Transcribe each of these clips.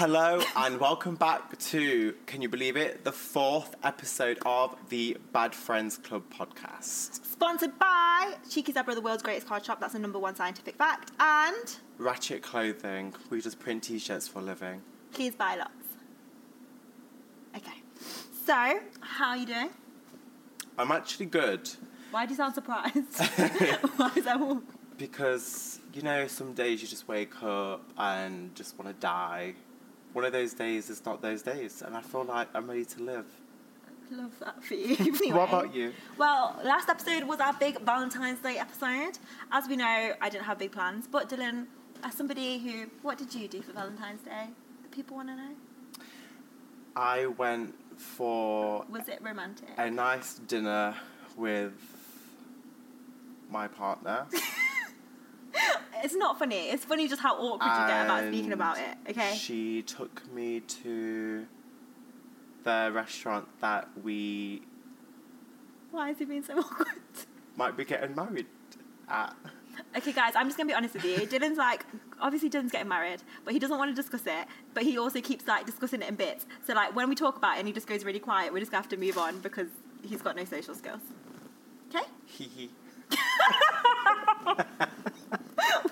Hello and welcome back to, can you believe it, the fourth episode of the Bad Friends Club podcast. Sponsored by Cheeky Zebra, the world's greatest card shop. That's the number one scientific fact. And Ratchet Clothing, we just print t shirts for a living. please buy lots. Okay. So, how are you doing? I'm actually good Why do you sound surprised? Why is that all? because, you know, some days you just wake up and just want to die. One of those days is not those days, and I feel like I'm ready to live. Love that for you. Anyway. What about you? Well, last episode was our big Valentine's Day episode. As we know, I didn't have big plans, but Dhillan, as somebody who, what did you do for Valentine's Day? People want to know. I went for Was it romantic? a nice dinner with my partner. It's not funny. It's funny just how awkward you get about speaking about it. Okay. She took me to the restaurant that we Why is it being so awkward? might be getting married at. Okay, guys, I'm just gonna be honest with you. Dhillan's like, obviously Dhillan's getting married, but he doesn't want to discuss it. But he also keeps like discussing it in bits. So like when we talk about it and he just goes really quiet, we're just gonna have to move on because he's got no social skills. Okay. Hee hee.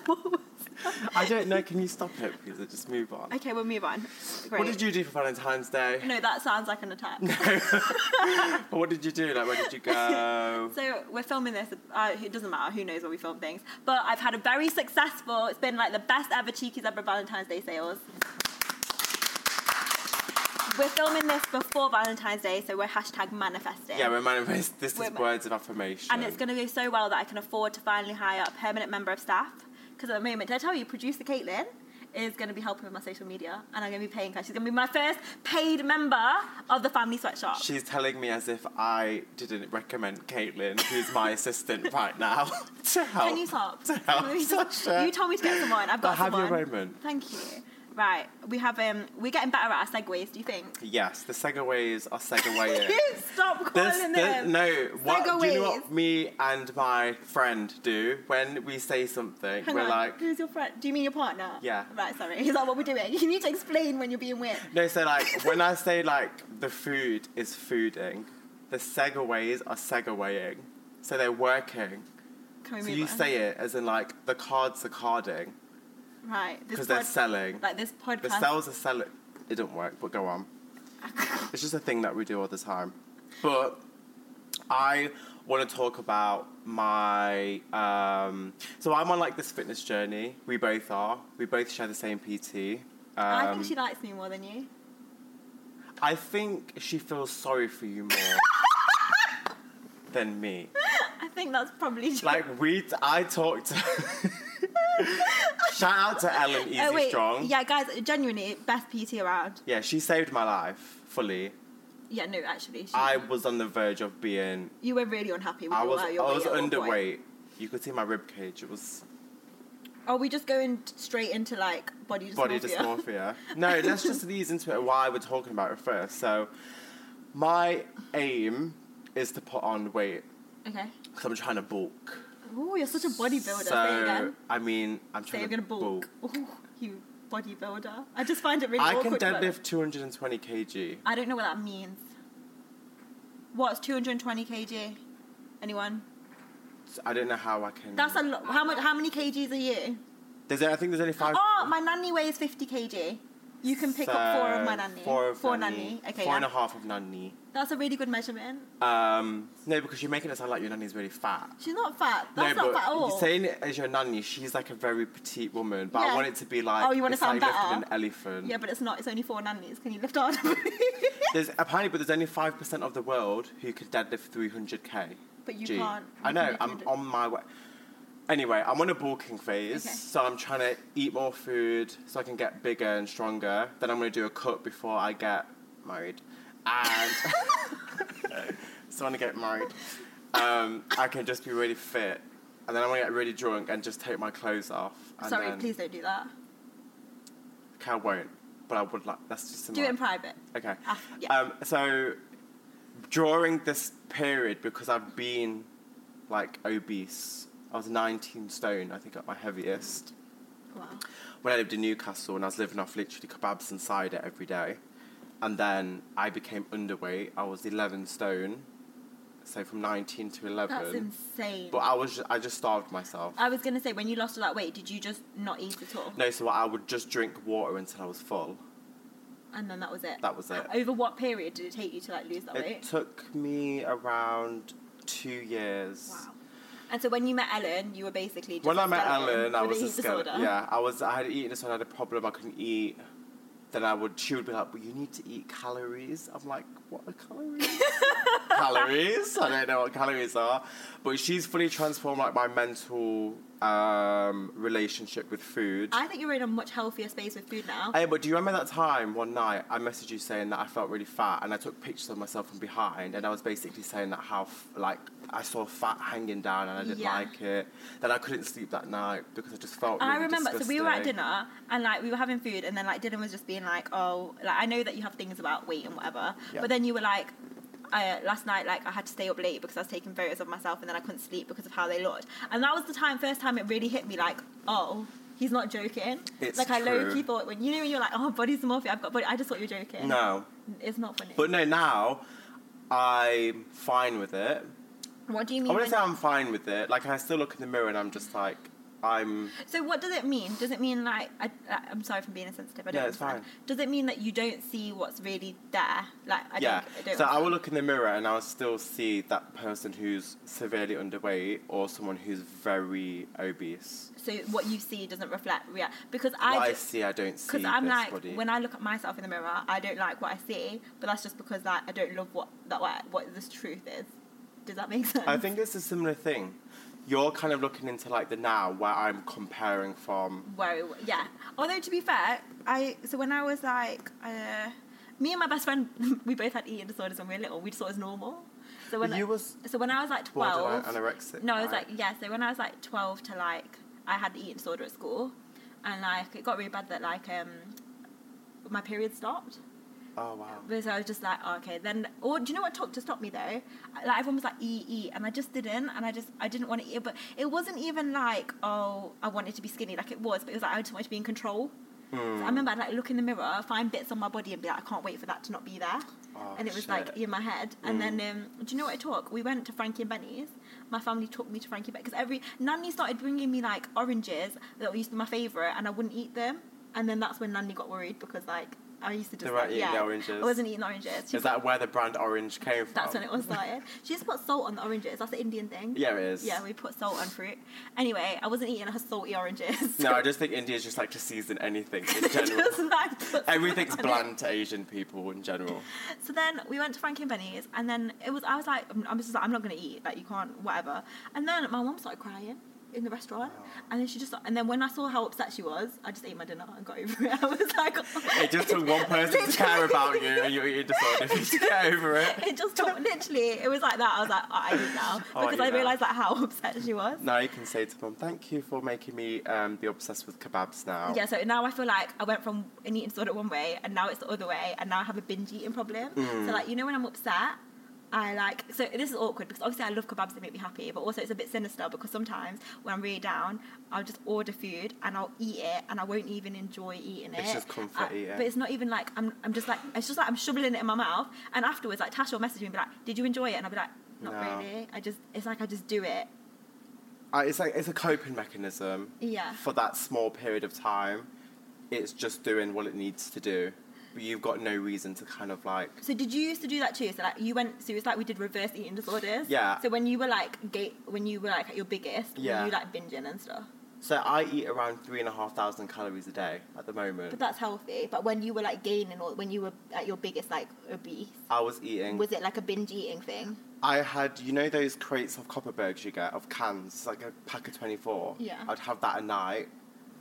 I don't know. Can you stop it, please? Just move on. Okay, we'll move on. Great. What did you do for Valentine's Day? No, that sounds like an attack. what did you do? Like, where did you go? So we're filming this. Uh, it doesn't matter. Who knows where we film things? But I've had a very successful. It's been like the best ever Cheeky's ever Valentine's Day sales. We're filming this before Valentine's Day, so we're hashtag manifesting. yeah, we're manifest. This is We're ma- words of affirmation. and it's going to go so well that I can afford to finally hire a permanent member of staff. Because at the moment, did I tell you, producer Caitlin is going to be helping with my social media, and I'm going to be paying her. She's going to be my first paid member of the family sweatshop. She's telling me as if I didn't recommend Caitlin, who's my assistant right now, to help. Can you stop? To help you stop? Sasha. You told me to get someone. I've got Have your moment. Thank you. Right, we have um, we're getting better at our segues. Do you think? Yes, the segues are segueing. Stop calling this, them. no, what, do you know what me and my friend do when we say something? Hang we're on. like, who's your friend? Do you mean your partner? Yeah. Right. Sorry. He's like, what we're doing? You need to explain when you're being weird. no, so like, when I say like the food is fooding, the segues are segueing. So they're working. Can we So move you on? say it as in like the cards are carding right. Because they're selling. like this podcast. The cells are selling. It didn't work, but go on. It's just a thing that we do all the time. But I want to talk about my. Um, so I'm on like this fitness journey. We both are. We both share the same PT. Um, I think she likes me more than you. I think she feels sorry for you more than me. I think that's probably true. Like we, I talked. Shout out to Ellen Easy Oh, wait. Strong. Yeah, guys, genuinely, best PT around. Yeah, she saved my life fully. Yeah, no, actually. She, I was on the verge of being. you were really unhappy with I was. uh, I was underweight. You could see my rib cage. It was Are we just going straight into like body dysmorphia? body dysmorphia. no, let's just ease into it. Why we're talking about it first. So, my aim is to put on weight okay. because I'm trying to bulk. Oh, you're such a bodybuilder. So, Say again. I mean, I'm trying Say trying you're to gonna bulk. Ooh, you bodybuilder. I just find it really I can awkward. about it. deadlift 220 kg. I don't know what that means. What's 220 kg? Anyone? I don't know how I can. That's a lot. How much? How many kgs are you? There's, I think there's only five. Oh, my nanny weighs 50 kg. You can pick up four of my nanny. Four of four nanny. nanny. Okay, Four yeah. and a half of nanny. That's a really good measurement. Um, no, because you're making it sound like your nanny's really fat. She's not fat. That's no, not but fat at all. you're saying it as your nanny, she's like a very petite woman, but I want it to be like Oh, you want to like sound lifting better? an elephant. yeah, but it's not. It's only four nannies. Can you lift harder? There's apparently, but there's only five percent of the world who could deadlift 300k. But you G. can't. I know. I'm on my way. Anyway, I'm on a bulking phase, Okay. so I'm trying to eat more food so I can get bigger and stronger. Then I'm going to do a cut before I get married, and so when I get married, um, I can just be really fit, and then I'm going to get really drunk and just take my clothes off. And Sorry, then, please don't do that. Okay, I won't, but I would like. That's just Do it in private. Okay. Ah, yeah. Um, so during this period, because I've been like obese, I was 19 stone, I think, at my heaviest. Wow. when I lived in Newcastle and I was living off literally kebabs and cider every day. And then I became underweight. I was 11 stone. So from 19 to 11. That's insane. But I was I just starved myself. I was gonna say, when you lost all that weight, did you just not eat at all? no, so I would just drink water until I was full. And then that was it. That was it. Over what period did it take you to like lose that It weight? It took me around two years. Wow. And so when you met Ellen, you were basically just When I met Ellen, I was a eating skeleton. disorder. Yeah, I was. I had eaten disorder. I had a problem. I couldn't eat. Then I would. She would be like, "Well, you need to eat calories." I'm like, "What are calories?" calories? I don't know what calories are. But she's fully transformed like my mental um, relationship with food. I think you're in a much healthier space with food now. Hey, but do you remember that time one night I messaged you saying that I felt really fat and I took pictures of myself from behind and I was basically saying that how f- like I saw fat hanging down and I didn't Yeah. like it. That I couldn't sleep that night because I just felt. Really I remember, so we were at dinner and like we were having food, and then like dinner was just being like, "Oh, like I know that you have things about weight and whatever," Yeah. but then you were like, uh, "Last night, like I had to stay up late because I was taking photos of myself, and then I couldn't sleep because of how they looked." And that was the time, first time it really hit me, like, "Oh." He's not joking. It's like I low key thought when you know when you're like, oh, body dysmorphia, I've got body. I just thought you were joking. No, it's not funny. but no. Now I'm fine with it. what do you mean? I want wouldn't say I'm fine with it. Like I still look in the mirror and I'm just like I'm. So what does it mean? Does it mean like I, I- I'm sorry for being insensitive. I don't Yeah, it's understand. fine. Does it mean that you don't see what's really there? Like I yeah. don't. I don't so I will look in the mirror and I'll still see that person who's severely underweight or someone who's very obese. So what you see doesn't reflect yeah because what I I see, I don't see. because I'm like body. when I look at myself in the mirror, I don't like what I see, but that's just because like I don't love what that what, what this truth is. Does that make sense? I think it's a similar thing. You're kind of looking into like the now, where I'm comparing from. Where yeah. Although to be fair, I so when I was like uh, me and my best friend, we both had eating disorders when we were little. We just thought it was normal. So when you was so when I was like twelve, anorexic. No, I was right? like yeah. So when I was like twelve to like I had the eating disorder at school, and like it got really bad that like um my period stopped. Oh wow. But so I was just like, oh, okay, then. Or do you know what took to stop me though? Like everyone was like, eat, eat, and I just didn't, and I just I didn't want to eat. But it wasn't even like, oh, I wanted to be skinny, like it was, but it was like I just wanted to be in control. So Hmm. I remember I'd like look in the mirror, find bits on my body, and be like, I can't wait for that to not be there. Oh, and it was shit. like in my head. And Mm. then, um, do you know what I took? We went to Frankie and Benny's. My family took me to Frankie and Benny's because every Nanny started bringing me like oranges that were used to be my favorite, and I wouldn't eat them. And then that's when Nanny got worried because like I used to just They like, eating yeah, the oranges? I wasn't eating oranges. She Is that where the brand orange came from? that's when it all started. She just put salt on the oranges. That's the Indian thing. Yeah, it is. Yeah, we put salt on fruit. Anyway, I wasn't eating her salty oranges. No, I just think India's just like to season anything in general. Like, Everything's bland to Asian people in general. So then we went to Frankie and Benny's, and then it was I was like, mm, I'm, I'm just like, I'm not gonna eat. Like you can't, whatever. And then my mom started crying in the restaurant, Oh. and then she just, and then when I saw how upset she was, I just ate my dinner and got over it. I was like, It just took one person to care about you and your eating disorder to get over it. It just took literally. It was like that. I was like, oh, I eat now Oh, because I realised like how upset she was. Now you can say to mum, thank you for making me um, be obsessed with kebabs now. Yeah, so now I feel like I went from an eating disorder one way, and now it's the other way, and now I have a binge eating problem. Mm. So like, you know, when I'm upset, I like. So this is awkward because obviously I love kebabs; they make me happy. But also it's a bit sinister because sometimes when I'm really down, I'll just order food and I'll eat it, and I won't even enjoy eating it. It's just comfort Uh, eating. But it's not even like I'm. I'm just like it's just like I'm shoveling it in my mouth, and afterwards, like Tasha will message me and be like, "Did you enjoy it?" And I'll be like, "Not No. really." I just it's like I just do it. Uh, it's like it's a coping mechanism. Yeah. For that small period of time, it's just doing what it needs to do. You've got no reason to kind of like. So did you used to do that too? So like you went, so it was like we did reverse eating disorders. Yeah. So when you were like gate, when you were like at your biggest, Yeah. were you like binging and stuff? So I eat around three and a half thousand calories a day at the moment. But that's healthy. But when you were like gaining or when you were at your biggest, like obese, I was eating. was it like a binge eating thing? I had, you know, those crates of Kopparbergs you get of cans, like a pack of twenty four. Yeah. I'd have that a night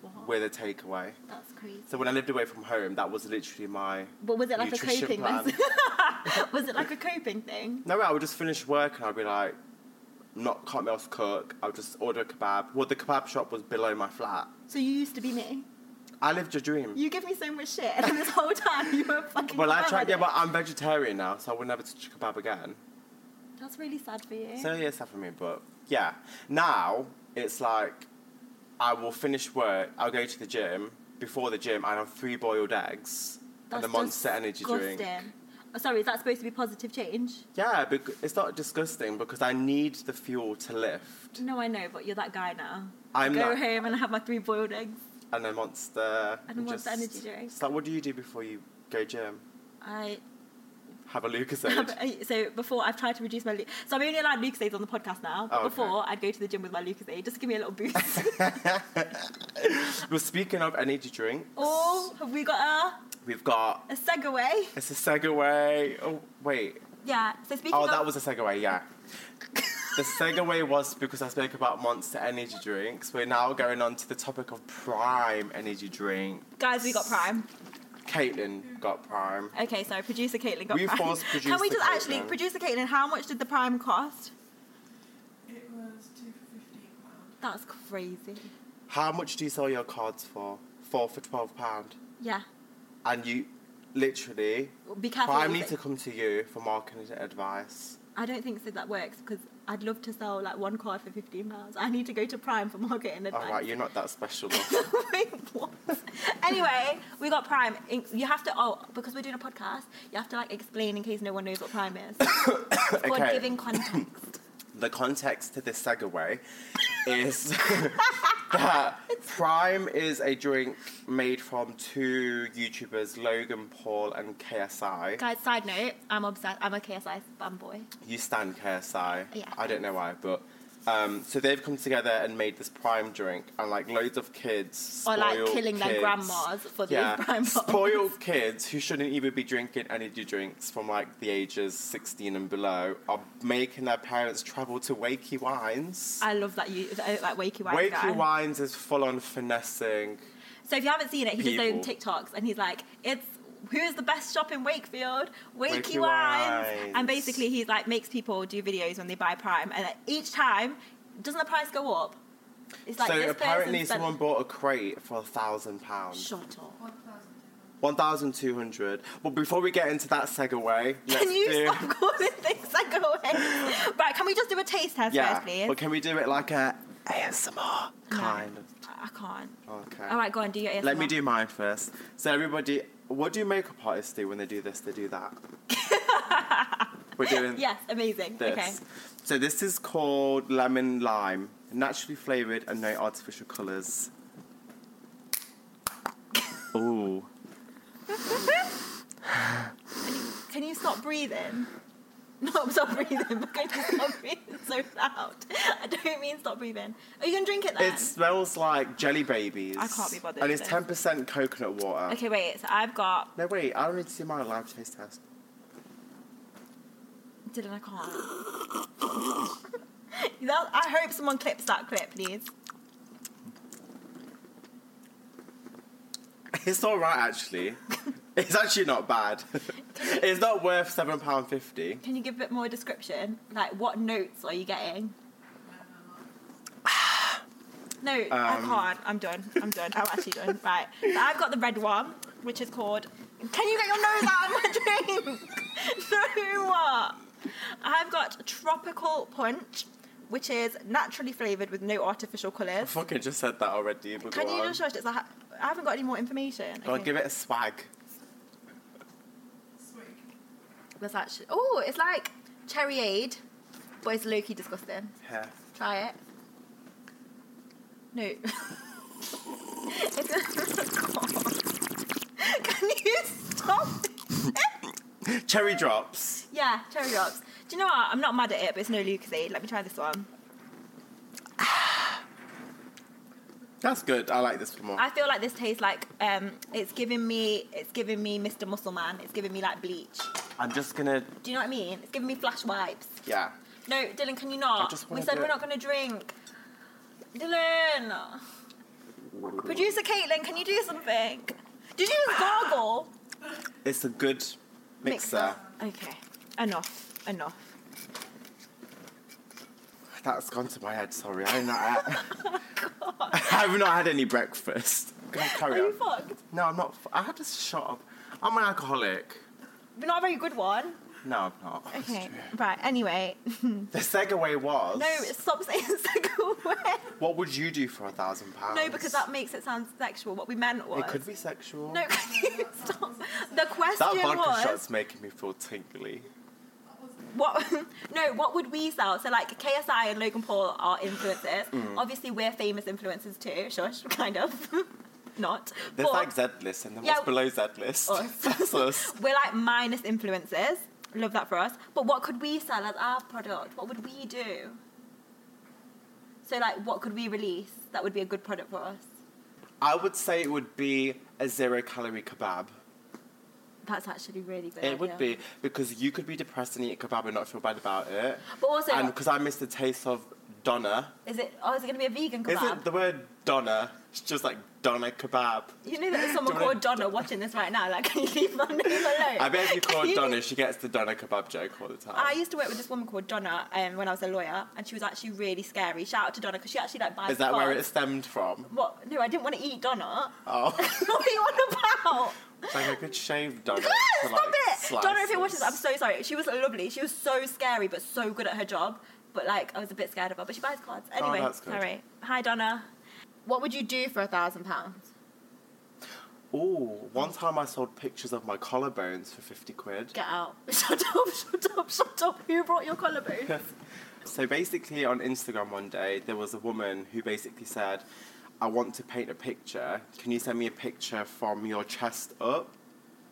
Wow. with a takeaway. That's crazy. So when I lived away from home, that was literally my. But was it like a coping? plan. was it like a coping thing? No, I would just finish work and I'd be like, not can't be to cook. I would just order a kebab. Well, the kebab shop was below my flat. So you used to be me. I lived your dream. You give me so much shit, and this whole time you were fucking. well, I tried. Yeah, but I'm vegetarian now, so I will never touch a kebab again. That's really sad for you. So yeah, it's sad for me, but yeah. Now it's like I will finish work. I'll go to the gym. Before the gym, I have three boiled eggs and a Monster Energy drink. disgusting. Oh, sorry, is that supposed to be positive change? Yeah, bec- it's not disgusting because I need the fuel to lift. No, I know, but you're that guy now. I'm Go not- home and I have my three boiled eggs. And a Monster. And a Monster Energy drink. It's like, what do you do before you go gym? I Have a Lucozade. Eh, so before I've tried to reduce my so I'm only allowed Lucozades on the podcast now. But Oh, okay. before I'd go to the gym with my Lucozade just to give me a little boost. well, speaking of energy drinks, oh, have we got a we've got. a segue? It's a segue. Oh, wait. Yeah. So speaking Oh, of that was a segue, yeah. the segue was because I spoke about Monster Energy drinks. We're now going on to the topic of Prime Energy drink. guys, we got Prime. Caitlin got Prime. Okay, so producer Caitlin got We Prime. forced Can we producer just actually Caitlin. producer Caitlin? How much did the Prime cost? It was two for fifteen pounds. That's crazy. How much do you sell your cards for? Four for twelve pound. Yeah. And you, literally, Be careful. Prime what need to come to you for marketing advice. I don't think so that works because I'd love to sell like one car for fifteen pounds. I need to go to Prime for marketing All right, you're not that special. Wait, what? anyway, we got Prime. You have to oh because we're doing a podcast. You have to like explain in case no one knows what Prime is. It's Okay. giving context. the context to this segue is that Prime is a drink made from two YouTubers, Logan Paul and KSI. Guys, side note, I'm obsessed. I'm a KSI fanboy. You stand KSI. Yeah. I don't know why, but um, so they've come together and made this Prime drink, and like loads of kids, Or like killing their grandmas for these yeah, Prime bottles. spoiled kids who shouldn't even be drinking energy drinks from like the ages 16 and below are making their parents travel to Wakey Wines. I love that you like Wakey Wine Wakey guy. Wines is full on finessing. So if you haven't seen it, he does own TikToks and he's like, it's who is the best shop in Wakefield? Wakey, Wakey Wines. Wines. And basically, he's like makes people do videos when they buy Prime, and each time, doesn't the price go up? It's like so this apparently spent- someone bought a crate for a thousand pounds. Shut up. One thousand two One thousand two hundred. But before we get into that segue, let's Can you do stop calling things away? right, can we just do a taste test yeah. first, please? But can we do it like a ASMR kind of? I can't. Okay. All right, go on, do your ASMR. Let me do mine first. So everybody, what do makeup artists do when they do this? They do that. We're doing Yes, amazing. this. Okay. So this is called lemon lime, naturally flavored and no artificial colours. Ooh. Can you stop breathing? No, I'm stop breathing. I'm going to stop breathing so loud. I don't mean stop breathing. Are you going to drink it then? It smells like jelly babies. I can't be bothered And with it's this. ten percent coconut water. Okay, wait. So I've got. No wait, I don't need to see my live taste test. Dhillan, I can't. I hope someone clips that clip, please. It's all right actually. It's actually not bad. it's not worth seven pound fifty. Can you give a bit more description? Like, what notes are you getting? No, I Um, can't. I'm done. I'm done. I'm actually done. Right. So I've got the red one, which is called. Can you get your nose out of my drink? no. what? I've got tropical punch, which is naturally flavored with no artificial I colours. fucking just said that already. Can you just shush it? So I haven't got any more information. Okay. give it a swag. There's actually. Oh, it's like cherryade, but it's low key disgusting. Yeah. Try it. No. It's a. Can you stop? Cherry drops. yeah, cherry drops. Do you know what? I'm not mad at it, but it's no Lucozade. Let me try this one. That's good. I like this one more. I feel like this tastes like um, it's giving me, it's giving me Mr. Muscleman. It's giving me like bleach. I'm just gonna. Do you know what I mean? It's giving me flash wipes. Yeah. No, Dhillan, can you not? I just We said do we're it. not going to drink. Dhillan. Producer Caitlin, can you do something? Did you just gargle? It's a good mixer. Okay. Enough. Enough. That's gone to my head. Sorry, I've not had. I've not had any breakfast. Go on, Are carry you on. fucked? No, I'm not. f- I had a shot of. I'm an alcoholic. But not a very good one. No, I'm not. It's Okay, true. right. Anyway, The segue was. no, stop saying second way. What would you do for a thousand pounds? No, because that makes it sound sexual. What we meant was It could be sexual. No, stop. The question was. That vodka was shot's making me feel tingly. What? no, what would we sell? So like KSI and Logan Paul are influencers. Mm. Obviously, we're famous influencers too. Shush, kind of. Not. There's But like Z list, and then Yeah, what's below Z list? us. Us. we're like minus influencers. Love that for us. But what could we sell as our product? What would we do? So like, what could we release that would be a good product for us? I would say it would be a zero calorie kebab. That's actually really good. It would idea. be because you could be depressed and eat a kebab and not feel bad about it. But also, And because I miss the taste of doner. is it? Oh, is it going to be a vegan kebab? Is it the word doner? It's just like doner kebab. You know that there's someone called Donna watching this right now. Like, can you leave my name alone? I bet if you call Donna, she gets the doner kebab joke all the time. I used to work with this woman called Donna um, when I was a lawyer, and she was actually really scary. Shout out to Donna because she actually like buys. Is that where it stemmed from? What? No, I didn't want to eat Donna. Oh, what are you on about? It's like a good shaved doner. to, Stop like, it! slice Donna, if you it. watch this, I'm so sorry. She was lovely. She was so scary, but so good at her job. But like, I was a bit scared of her. But she buys cards oh, anyway. Oh, that's good. Sorry. Hi, Donna. What would you do for a thousand pounds? Ooh, one time I sold pictures of my collarbones for 50 quid. Get out! Shut up! Shut up! Shut up! Who brought your collarbone? So basically, on Instagram one day, there was a woman who basically said, I want to paint a picture. Can you send me a picture from your chest up?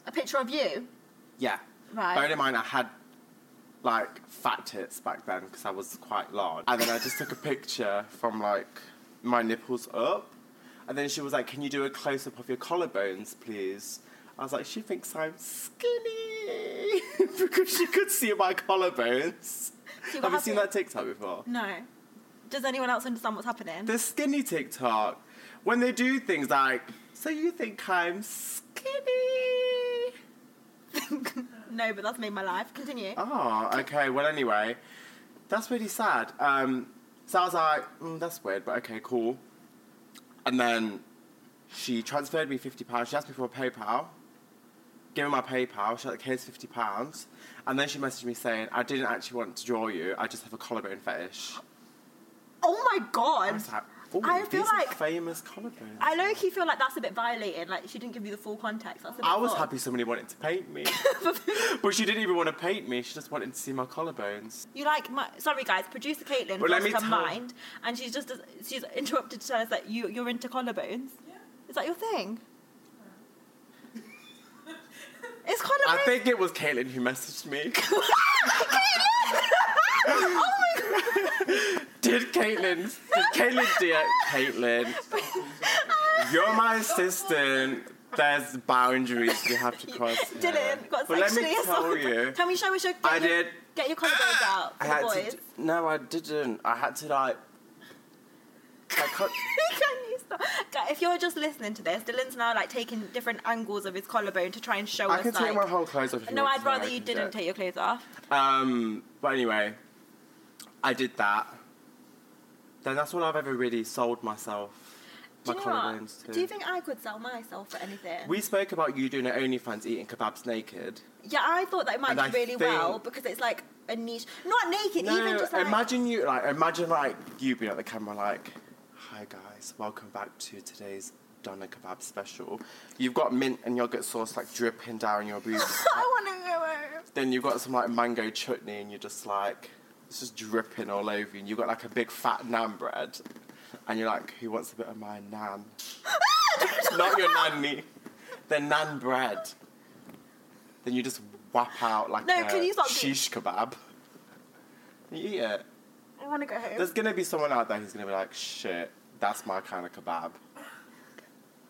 a picture of you. Yeah. Right. Bearing in mind, I had like fat tits back then because I was quite large. And then I just took a picture from like my nipples up. And then she was like, Can you do a close up of your collarbones, please? I was like, She thinks I'm skinny because she could see my collarbones. See Have you seen that TikTok before? No. Does anyone else understand what's happening? The skinny TikTok. When they do things like, So you think I'm skinny? no, but that's made my life. Continue. Oh, okay. Well, anyway, that's really sad. Um, so I was like, mm, that's weird, but okay, cool. And then she transferred me fifty pounds. She asked me for a PayPal. Gave her my PayPal. She's like, "Here's fifty pounds." And then she messaged me saying, "I didn't actually want to draw you. I just have a collarbone fetish." Oh my god! "Ooh, I feel like- famous collarbones." I low key feel like that's a bit violating. Like she didn't give you the full context. That's a bit I was odd. happy somebody wanted to paint me, but she didn't even want to paint me. She just wanted to see my collarbones. You like my sorry guys, producer Caitlin Well, lost her tell- mind, and she's just she's interrupted to tell us that you you're into collarbones. Yeah. Is that your thing? It's collarbones. I think it was Caitlin who messaged me. Oh Did Caitlin? Did Caitlin it? Caitlin, you're my assistant. There's boundaries we have to cross. here. Dhillan got But let me tell you, Can we show we should get I your, did. get your collarbones out I had boys? to. No, I didn't. I had to like. I you stop? If you're just listening to this, Dhillan's now like taking different angles of his collarbone to try and show I us can like. take my whole clothes off. If you no, I'd rather you didn't take your clothes off. Um, but anyway, I did that. Then that's all I've ever really sold myself. Do My you know what? Do you think I could sell myself for anything? we spoke about you doing an OnlyFans eating kebabs naked. yeah, I thought that it might And do I really think- well because it's like a niche. Not naked, even just like. imagine you like imagine like you being at the camera like, "Hi guys, welcome back to today's doner kebab special." You've got mint and yogurt sauce like dripping down your boobs. I want to go home. then you've got some like mango chutney and you're just like it's just dripping all over you and you've got like a big fat nan bread and you're like who wants a bit of my naan not your nanny the nan bread then you just whap out like No, a can you stop doing- shish kebab you eat it I want to go home. there's gonna be someone out there who's gonna be like shit that's my kind of kebab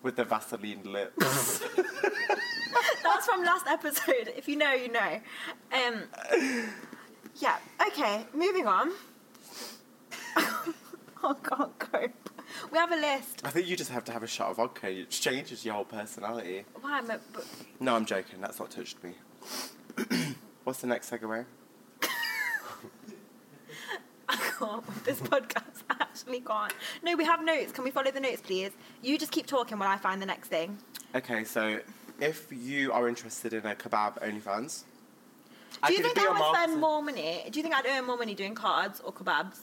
with the Vaseline lips. That's from last episode. If you know, you know. Um, yeah. Okay. Moving on. I oh, can't cope. We have a list. I think you just have to have a shot of vodka. It changes your whole personality. Why am I? But No, I'm joking. That's not touched me. What's the next segue? I can't with this podcast. I actually can't. No, we have notes. Can we follow the notes, please? You just keep talking while I find the next thing. Okay, so if you are interested in a kebab OnlyFans, Do you could think I I would spend more money? Do you think I'd earn more money doing cards or kebabs?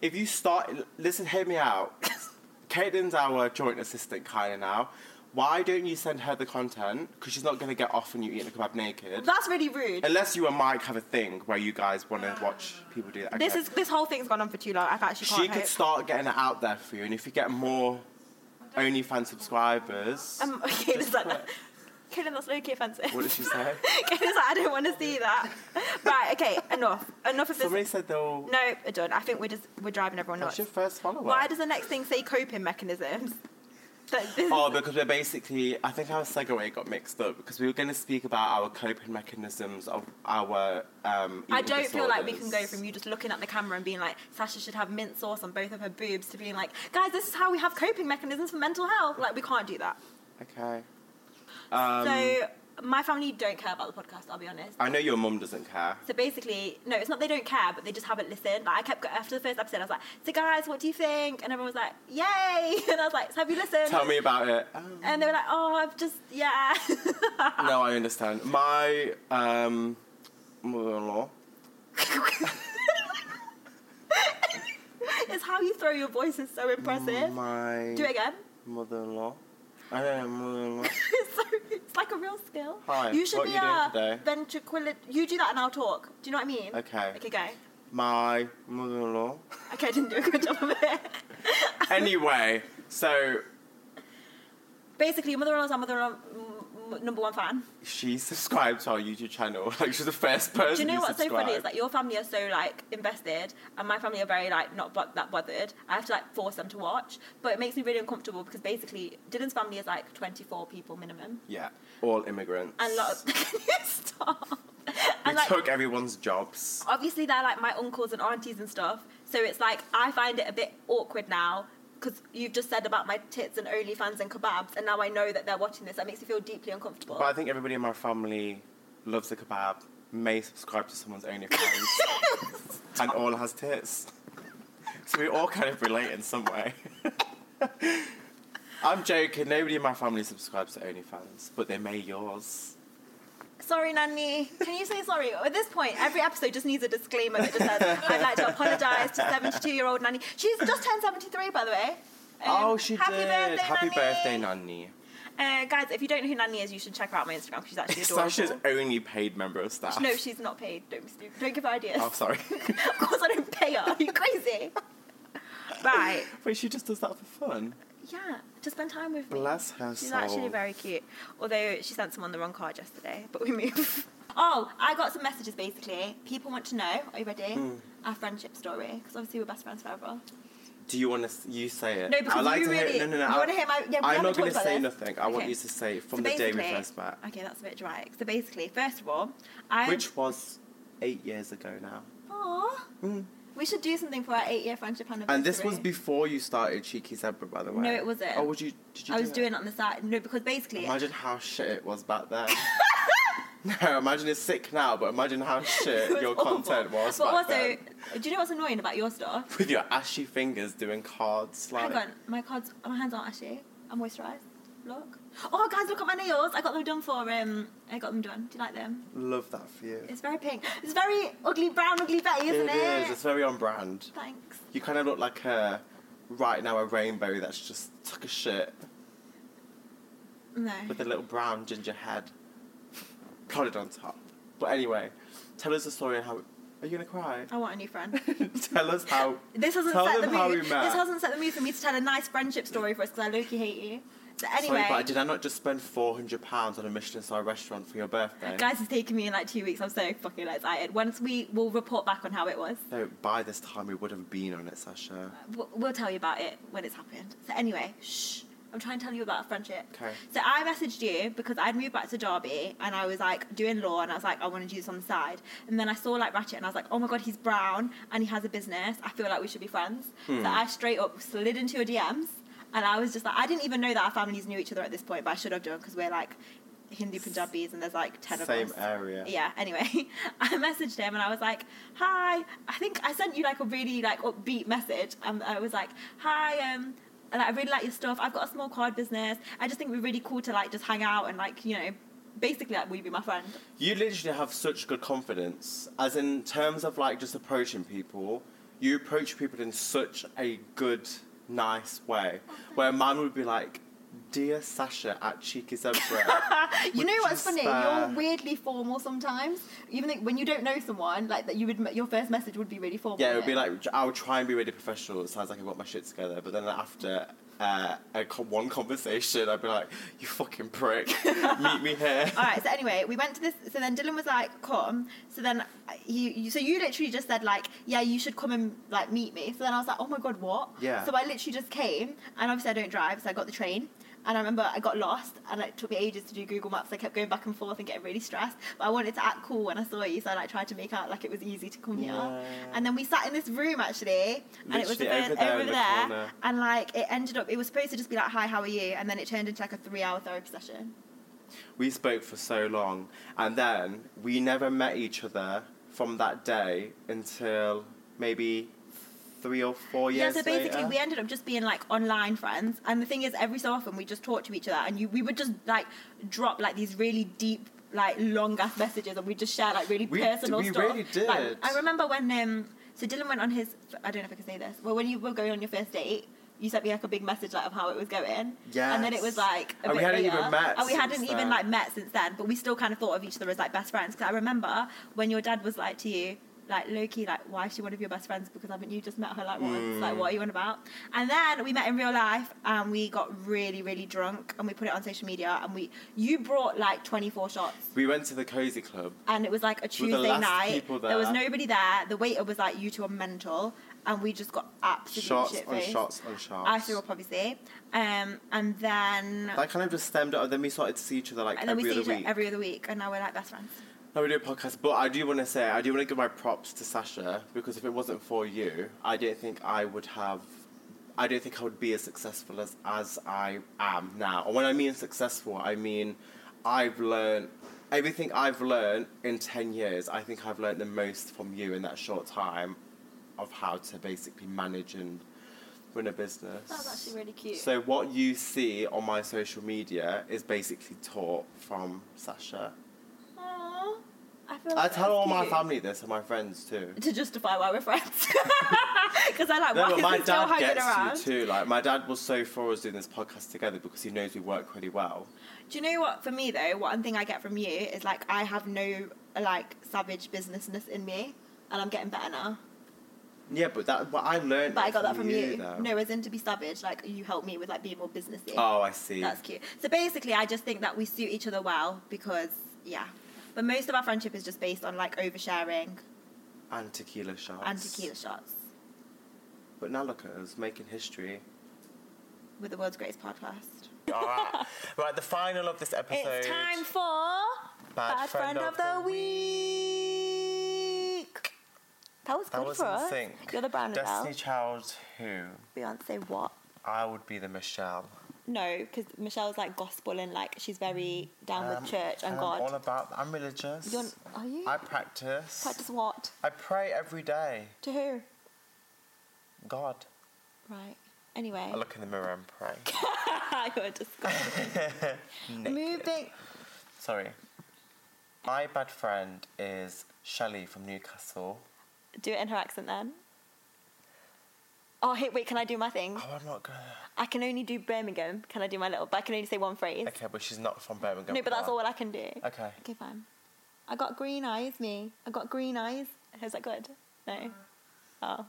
If you start, listen, hear me out. Caitlin's our joint assistant kind of now. Why don't you send her the content? Because she's not going to get off when you eat a kebab naked. That's really rude. Unless you and Mike have a thing where you guys want to watch people do that. This is this whole thing's gone on for too long. I actually can't. She could hope. start getting it out there for you, and if you get more OnlyFans subscribers, Um, okay, just put- That's low-key offensive. what did she say? Like, I don't want to see that. right, okay, enough. Enough of this. Somebody said they'll. No, we're done. I think we're just we're driving everyone That's nuts. your first follower. Why does the next thing say coping mechanisms? Oh, because we're basically, I think our segue got mixed up because we were going to speak about our coping mechanisms of our. Um, I don't feel like we can go from you just looking at the camera and being like, Sasha should have mint sauce on both of her boobs to being like, guys, this is how we have coping mechanisms for mental health. Like, we can't do that. Okay. Um, so, my family don't care about the podcast, I'll be honest. I know your mum doesn't care. So basically, no, it's not they don't care, but they just haven't listened. Like I kept after the first episode, I was like, "So guys, what do you think?" And everyone was like, "Yay!" And I was like, "So have you listened?" Tell me about it. Um, And they were like, "Oh, I've just yeah." no, I understand. My um, mother-in-law. it's how you throw your voice is so impressive. My Do it again. mother-in-law. I don't know, it's, so, it's like a real skill. Hi, You should what be are you a doing today? ventricular. You do that and I'll talk. Do you know what I mean? Okay. Okay, go. My mother-in-law. Okay, I didn't do a good job of it. Anyway, so Basically, your mother-in-law's our mother-in-law number one fan. she subscribed to our YouTube channel. Like she's the first person. Do you know what's so funny is subscribed. that your family are so like invested, and my family are very like not bo- that bothered. I have to like force them to watch, but it makes me really uncomfortable because basically Dhillan's family is like 24 people minimum, Yeah, all immigrants. and a lot of stop. we like took everyone's jobs. obviously they're like my uncles and aunties and stuff, so it's like I find it a bit awkward now. Because you've just said about my tits and OnlyFans and kebabs, and now I know that they're watching this. That makes me feel deeply uncomfortable. But I think everybody in my family loves a kebab, may subscribe to someone's OnlyFans, and all has tits. So we all kind of relate in some way. I'm joking. Nobody in my family subscribes to OnlyFans, but they may yours. Sorry, Nanny. Can you say sorry? At this point, every episode just needs a disclaimer that just says, I'd like to apologise to 72 year old Nanny. She's just turned 73, by the way. Um, oh, she happy did. Birthday, Happy Nanny. birthday, Nanny. Uh, guys, if you don't know who Nanny is, you should check her out my Instagram she's actually adorable. Sasha's only paid member of staff. No, she's not paid. Don't be stupid. Don't give her ideas. Oh, sorry. of course, I don't pay her. Are you crazy? right. Wait, she just does that for fun. Yeah, to spend time with me. Bless her She's soul. actually very cute. Although she sent someone the wrong card yesterday, but we move. oh, I got some messages basically. People want to know, are you ready? Hmm. Our friendship story. Because obviously we're best friends forever. Do you want to? You say it. No, because I like you to really. Hear, no, no, no. You I- want to hear my. Yeah, I'm haven't going to say nothing. I want you to say from So the day we first met, Okay, that's a bit dry. So basically, first of all, I. which was eight years ago now. Aw. Mm. We should do something for our eight-year friendship anniversary. And this was before you started Cheeky Zebra, by the way. No, it wasn't. Oh, would you? Did you? I do was it? doing it on the side. No, because basically. Imagine how shit it was back then. no, imagine it's sick now, but imagine how shit your awful. content was But also, then. do you know what's annoying about your stuff? With your ashy fingers doing cards, like. Hang on, my cards, my hands aren't ashy. I'm moisturised. Look. Oh, guys, look at my nails. I got them done for. Um, I got them done. Do you like them? Love that for you. It's very pink. It's very ugly brown, ugly Betty, isn't it? It is. It's very on brand. Thanks. You kind of look like a right now a rainbow that's just took a shit No. with a little brown ginger head plotted on top. But anyway, tell us the story and how. Are you gonna cry? I want a new friend. tell us how. This hasn't Tell set the them how mood. we met. This hasn't set the mood for me to tell a nice friendship story for us because I low-key hate you. So anyway, Sorry, but did I not just spend four hundred pounds on a Michelin star restaurant for your birthday? guys, it's taking me in like two weeks. I'm so fucking excited. Once we will report back on how it was. No, by this time we would have been on it, Sasha. We'll, we'll tell you about it when it's happened. So anyway, shh. I'm trying to tell you about a friendship. Okay. So I messaged you because I'd moved back to Derby and I was like doing law and I was like, I want to do this on the side. And then I saw like Ratchet and I was like, oh my god, he's brown and he has a business. I feel like we should be friends. Hmm. So I straight up slid into your DMs and I was just like, I didn't even know that our families knew each other at this point, but I should have done because we're like Hindu Punjabis and there's like 10 Same of us. Same area. Yeah, anyway, I messaged him and I was like, hi. I think I sent you like a really like upbeat message. And I was like, hi, um, and I really like your stuff. I've got a small card business. I just think it'd be really cool to like just hang out and like, you know, basically like, will you be my friend? You literally have such good confidence, as in terms of like just approaching people. You approach people in such a good, nice way, where man would be like, "Dear Sasha at Cheeky Zebra." you know what's funny? spare- You're weirdly formal sometimes. Even though, when you don't know someone, like that, you would your first message would be really formal. yeah, it would be like I would try and be really professional. It sounds like I've got my shit together, but then after. Uh, a one conversation, I'd be like, "You fucking prick, meet me here." All right. So anyway, we went to this. So then Dhillan was like, "Come." So then he, you, so you literally just said like, "Yeah, you should come and like meet me." So then I was like, "Oh my god, what?" Yeah. So I literally just came, and obviously I don't drive, so I got the train. And I remember I got lost, and it took me ages to do Google Maps. I kept going back and forth and getting really stressed. But I wanted to act cool when I saw you, so I like tried to make out like it was easy to come here. And then we sat in this room actually, and it was Literally over there over the there, and like it ended up. It was supposed to just be like, "Hi, how are you?" And then it turned into like a three-hour therapy session. We spoke for so long, and then we never met each other from that day until maybe three or four Yeah, so basically later. we ended up just being like online friends, and the thing is, every so often we just talk to each other, and you we would just like drop like these really deep. Like long ass messages, and we just share like really We- personal we stuff. really did. Like, I remember when um, so Dhillan went on his. I don't know if I can say this. Well, when you were going on your first date, you sent me like a big message like of how it was going. And then it was like. A And we bit hadn't later, even met And we hadn't even then. like met since then, but we still kind of thought of each other as like best friends. Because I remember when your dad was like to you, like Loki, like why is she one of your best friends? Because haven't you just met her like once? Mm. Like what are you on about? And then we met in real life, and we got really, really drunk, and we put it on social media, and we you brought like twenty four shots. we went to the cozy club. And it was like a the Tuesday last night. people There was nobody there. The waiter was like, "You two are mental," and we just got absolutely Shots shit on shots on shots. I threw up, obviously, um, and then That kind of just stemmed up. Then we started to see each other like and then we every see other each other week. every other week, and now we're like best friends. Now we do a podcast, but I do want to say I do want to give my props to Sasha because if it wasn't for you, I don't think I would have. I don't think I would be as successful as as I am now. And when I mean successful, I mean I've learned everything I've learned in ten years. I think I've learned the most from you in that short time of how to basically manage and run a business. That was actually really cute. So what you see on my social media is basically taught from Sasha. I feel I like tell all that's my cute. family this and my friends too. to justify why we're friends. Because I like No, but my dad gets around? you too. Like my dad was so for us doing this podcast together because he knows we work really well. Do you know what? For me though, one thing I get from you is like I have no like savage businessness in me, and I'm getting better now. Yeah, but that what I learned. But I got that from you. though. No, as in to be savage, like you helped me with like being more businessy. Oh, I see. That's cute. So basically, I just think that we suit each other well because yeah. But most of our friendship is just based on like oversharing and tequila shots. and tequila shots But now look at us making history. with the world's greatest podcast. All right. right. The final of this episode. It's time for Bad, friend, of, the week. That was That good was for in us. sync. You're the Brown Destiny Adele. Child. Who? Beyonce, what? I would be the Michelle. No, because Michelle's like gospel and like she's very down Um, with church and God. I'm all about. I'm religious. You're, are you? I practice. Practice what? I pray every day. To who? God. Right. Anyway. I look in the mirror and pray. You're disgusting. Moving. Sorry. My bad friend is Shelley from Newcastle. Do it in her accent then. Oh, hey, wait, can I do my thing? Oh, I'm not gonna. I can only do Birmingham. Can I do my little? But I can only say one phrase. Okay, but she's not from Birmingham. no, but that's all. I can do. Okay. Okay, fine. I got green eyes, me. I got green eyes. Is that good? No. Oh.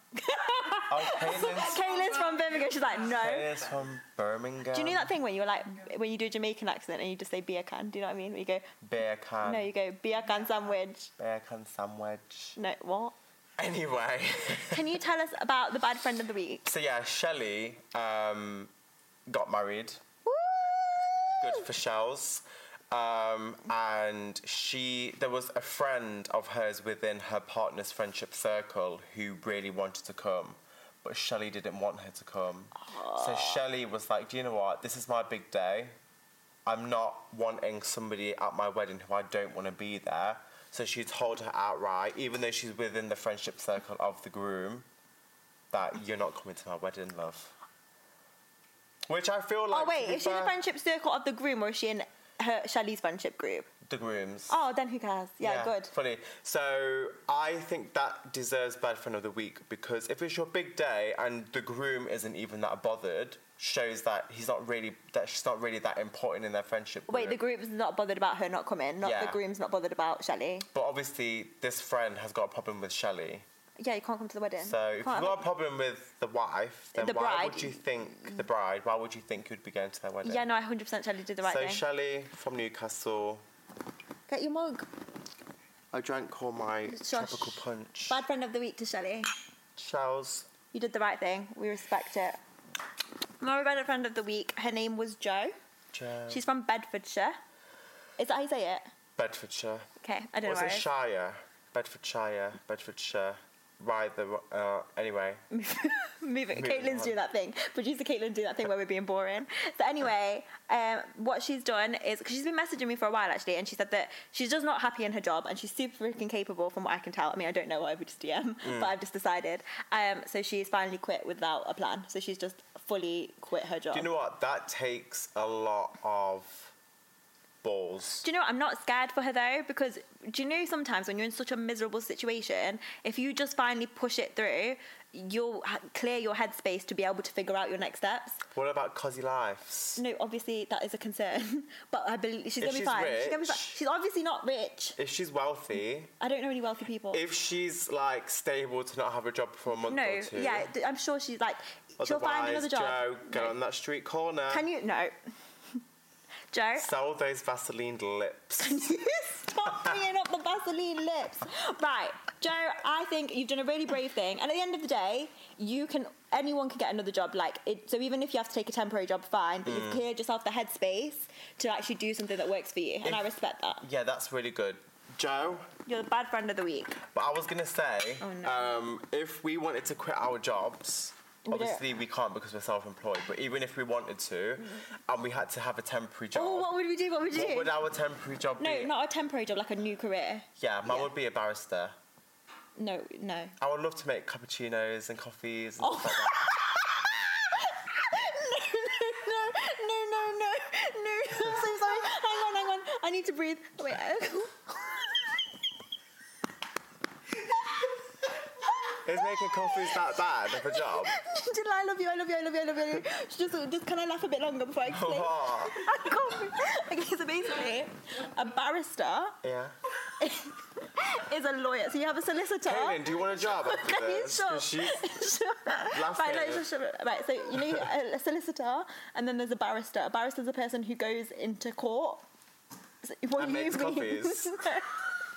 Oh, Caitlin's, Kaylin's from Birmingham. She's like, no. Caitlin's from Birmingham. Do you know that thing when you're like, when you do a Jamaican accent and you just say beer can? Do you know what I mean? Where you go, beer can. no, you go beer can sandwich. Beer can sandwich. No, what? Anyway. Can you tell us about the bad friend of the week? so yeah, Shelley um, got married. Woo! Good for Shells. Um, and she, there was a friend of hers within her partner's friendship circle who really wanted to come, but Shelley didn't want her to come. So Shelley was like, "Do you know what? This is my big day. I'm not wanting somebody at my wedding who I don't want to be there." So she told her outright, even though she's within the friendship circle of the groom, that you're not coming to my wedding, love. Which I feel like. Oh wait, is she in the fair- friendship circle of the groom or is she in her Shelley's friendship group? The grooms. Oh, then who cares? Yeah, good. Funny. So I think that deserves bad friend of the week because if it's your big day and the groom isn't even that bothered, shows that he's not really that she's not really that important in their friendship. Wait, the group. groom's not bothered about her not coming. Not the Yeah. groom's not bothered about Shelley. But obviously, this friend has got a problem with Shelley. Yeah, you can't come to the wedding. So if you've got a problem with the wife, then The why bride. would you think the bride? Why would you think you'd be going to their wedding? Yeah, no, 100% Shelley did the right so thing. So Shelley from Newcastle. Get your mug. I drank all my Shush. tropical punch. Bad friend of the week to Shelley. Shells. You did the right thing. We respect it. My bad friend of the week, her name was Jo. Joe. She's from Bedfordshire. Is that how you say it? Bedfordshire. Okay, I don't What's know it? where it is. Shire. Bedfordshire. Bedfordshire. Right. The. Uh, anyway. Move it. Moving Caitlin's on. doing that thing. Producer Caitlin do that thing where we're being boring. So anyway, um, what she's done is because she's been messaging me for a while actually, and she said that she's just not happy in her job, and she's super freaking capable from what I can tell. I mean, I don't know. I would just DM, Mm. but I've just decided. Um, so she's finally quit without a plan. So she's just fully quit her job. Do you know what? That takes a lot of balls. Do you know what? I'm not scared for her though, because do you know sometimes when you're in such a miserable situation, if you just finally push it through, you'll ha- clear your headspace to be able to figure out your next steps. What about Cosy Lives? No, obviously that is a concern, but I believe she's gonna be she's fine. She's gonna be fine. She's obviously not rich. If she's wealthy, I don't know any wealthy people. if she's like stable to not have a job for a month no, or two. yeah, I'm sure she's like she'll find Otherwise, another job. Joe, get No. on that street corner. Can you no, Joe? Sell those Vaseline lips. Stop bringing up the Vaseline lips. Right, Joe, I think you've done a really brave thing. And at the end of the day, you can anyone can get another job. Like it, so even if you have to take a temporary job, fine. But Mm. you've cleared yourself the headspace to actually do something that works for you. And I respect that. yeah, that's really good. Joe, You're the bad friend of the week. but I was gonna say, Oh, no. um, if we wanted to quit our jobs, We don't- obviously we can't because we're self-employed. But even if we wanted to, mm-hmm. and we had to have a temporary job, Oh, what would we do? What would we do? what would our temporary job no, be? not a temporary job, like a new career. Yeah, mine Yeah. would be a barrister. No, no. I would love to make cappuccinos and coffees and Oh. stuff like that. no, no, no, no, no. I'm so sorry. Hang on, hang on. I need to breathe. Wait. Is making coffees that bad of a job? Did I love you? I love you. I love you. I love you. You. Just, just can I laugh a bit longer before I explain? What? Oh. I can't. Okay, so basically, a barrister yeah. is a lawyer. So you have a solicitor. Caitlin, do you want a job after Can you this? stop? 'Cause she's Sure. laughing. Right, no, shut up. right, so you know a, a solicitor, and then there's a barrister. A barrister is a person who goes into court. So what And makes mean?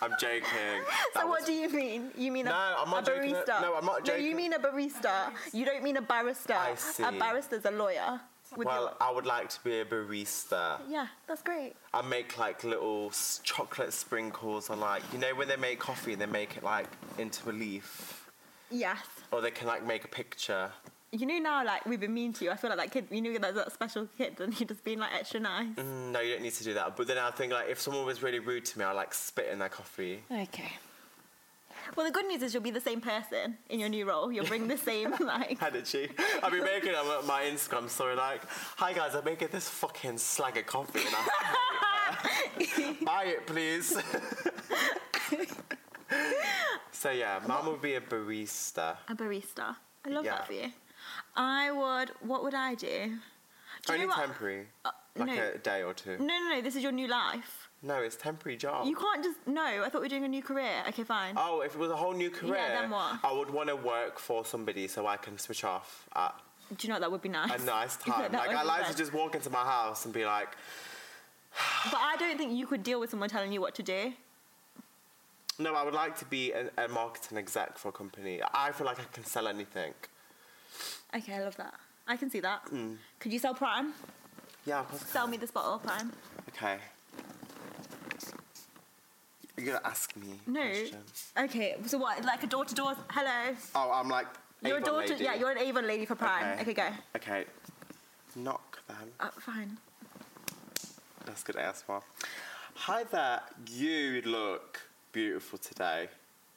I'm joking. so what do you mean? You mean a, No, I'm not a joking. barista? No, I'm not joking. No, you mean a barista. You don't mean a barrister. I see. A barrister's a lawyer. With Well, your- I would like to be a barista. yeah, that's great. I make like little s- chocolate sprinkles on like you know when they make coffee they make it like into a leaf Yes. or they can like make a picture. You know now, like we've been mean to you. I feel like that kid. You know that, that special kid, and you just being like extra nice. Mm, no, you don't need to do that. But then I think like if someone was really rude to me, I like spit in their coffee. Okay. Well, the good news is you'll be the same person in your new role. You'll bring the same like. How did she? I'll be making them at my Instagram story like, "Hi guys, I'm making this fucking slag of coffee and I hate. Buy it, please." so yeah, mum would be a barista. A barista. I love Yeah. that for you. I would. What would I do? do Only temporary, Uh, like no. a day or two. No, no, no. This is your new life. No, it's temporary job. You can't just. No, I thought we were doing a new career. Okay, fine. Oh, if it was a whole new career, yeah, then what? I would want to work for somebody so I can switch off at do you know what? That would be nice. a nice time. like I like to just walk into my house and be like, But I don't think you could deal with someone telling you what to do. no, I would like to be an, a marketing exec for a company. I feel like I can sell anything. Okay, I love that. I can see that. Mm. Could you sell Prime? Yeah, of course Sell me this bottle of Prime. Okay. You're gonna ask me. a No. question. Okay, so what? Like a door to door. Hello. Oh, I'm like. You're a Avon door to. Yeah, you're an Avon lady for Prime. Okay. Okay, go. Okay. Knock then. Uh, fine. That's good as well. Hi there. You look beautiful today.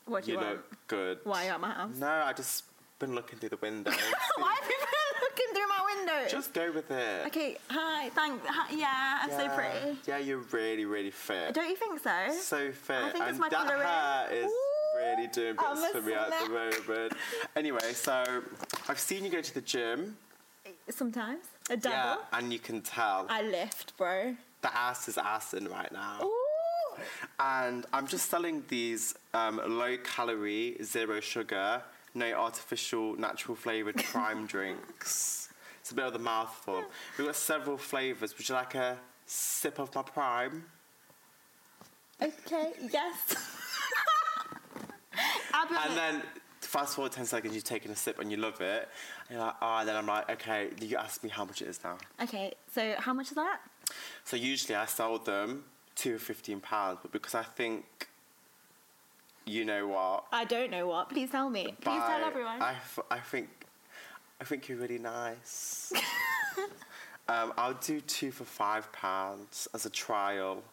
What do you, you want? look good. Why are you at my house? No, I just been looking through the window. Why have you been looking through my window? Just go with it. Okay, hi, thanks. Hi, yeah, I'm so pretty. Yeah, you're really, really fit. Don't you think so? so fit. I think it's and my that hair is Ooh, really doing I'm bits a for me at the moment. Anyway, so I've seen you go to the gym. Sometimes a double. Yeah, and you can tell I lift, bro. the ass is assing right now. Ooh. And I'm just selling these um, low calorie, zero sugar, no artificial, natural flavored prime drinks. It's a bit of a mouthful. We've got several flavors. Would you like a sip of my prime? Okay. Yes. And then fast forward 10 seconds, you've taken a sip and you love it. And you're like, oh, then I'm like, okay, you ask me how much it is now. Okay. So how much is that? So usually I sell them two or £15, but because I think, you know what? I don't know what. Please tell me. Please tell everyone. I, f- I think, I think you're really nice. um, I'll do two for five pounds as a trial.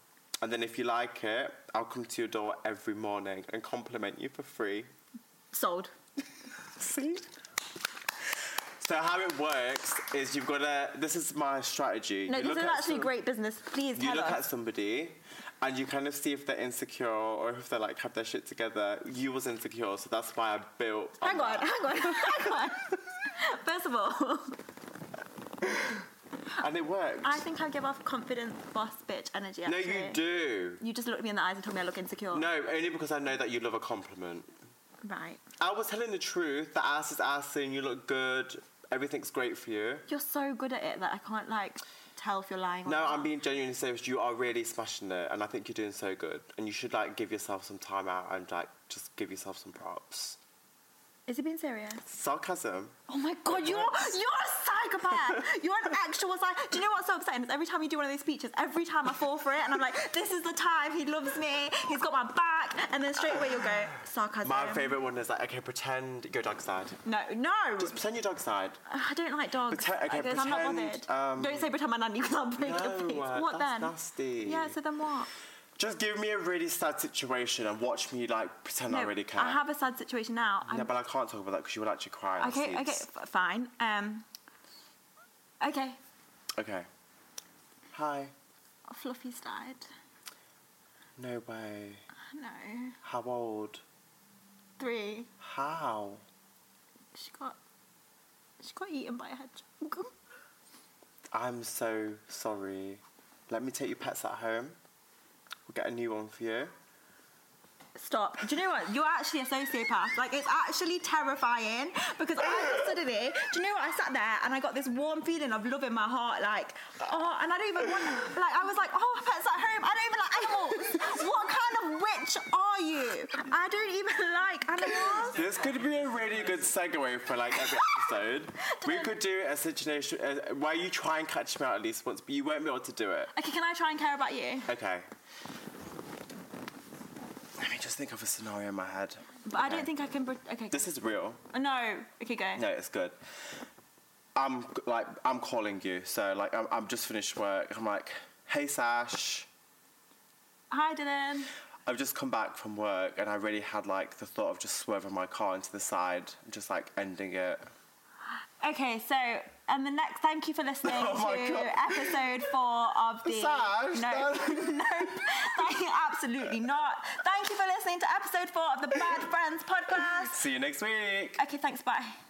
And then if you like it, I'll come to your door every morning and compliment you for free. Sold. See? So how it works is you've got to. This is my strategy. No, You this is actually some- great business. Please You tell look at somebody, and you kind of see if they're insecure or if they like have their shit together. You was insecure, so that's why I built. Hang on, that. hang on, hang on. First of all, and it worked. I think I give off confident boss bitch energy. no, you do. You just looked me in the eyes and told me I look insecure. No, only because I know that you love a compliment. Right. I was telling the truth. The ass is assing. You look good. Everything's great for you. You're so good at it that I can't like tell if you're lying. No. I'm being genuinely serious. You are really smashing it, and I think you're doing so good. And you should like give yourself some time out and like just give yourself some props. Is he being serious? Sarcasm. Oh my god, you're you're a psychopath. you're an actual psych. Do you know what's so upsetting? Is every time you do one of these speeches, every time I fall for it, and I'm like, this is the time. He loves me. He's got my back, and then straight away you'll go sarcasm. My favourite one is like, okay, pretend your dog side. No, no. Just pretend your dog side. I don't like dogs. Pretend- okay, because I'm not pretend, bothered. um, don't say pretend my nanny because I'll break your No, face. uh, what that's then? nasty. Yeah, so then what? Just give me a really sad situation and watch me like pretend I really care. I have a sad situation now. I'm, No, but I can't talk about that because you would actually cry. okay, okay, f- fine. Um, okay, Okay. Hi. Fluffy's died. No way. No, How old? three. How? She got, she got eaten by a hedgehog. I'm so sorry. Let me take your pets at home. We'll get a new one for you. Stop. Do you know what? You're actually a sociopath. Like, it's actually terrifying because I suddenly, do you know what? I sat there and I got this warm feeling of love in my heart. Like, oh, and I don't even want, like, I was like, oh, pets at home. I don't even like animals. what kind of witch are you? I don't even like animals. This could be a really good segue for like every episode. we could do a situation uh, where you try and catch me out at least once, but you won't be able to do it. Okay, can I try and care about you? Okay. Just think of a scenario in my head. But I don't Okay. think I can. Pre- okay. This is real. Oh, no. Okay, go. No, it's good. I'm like I'm calling you, so like I'm, I'm just finished work. I'm like, hey Sash, Hi, Dhillan. I've just come back from work and I really had like the thought of just swerving my car into the side and just like ending it. Okay, so and the next. Thank you for listening Oh to God. episode four of the. Sash, no, that- no, absolutely not. Thank you for listening to episode four of the Bad Friends podcast. See you next week. Okay, thanks. Bye.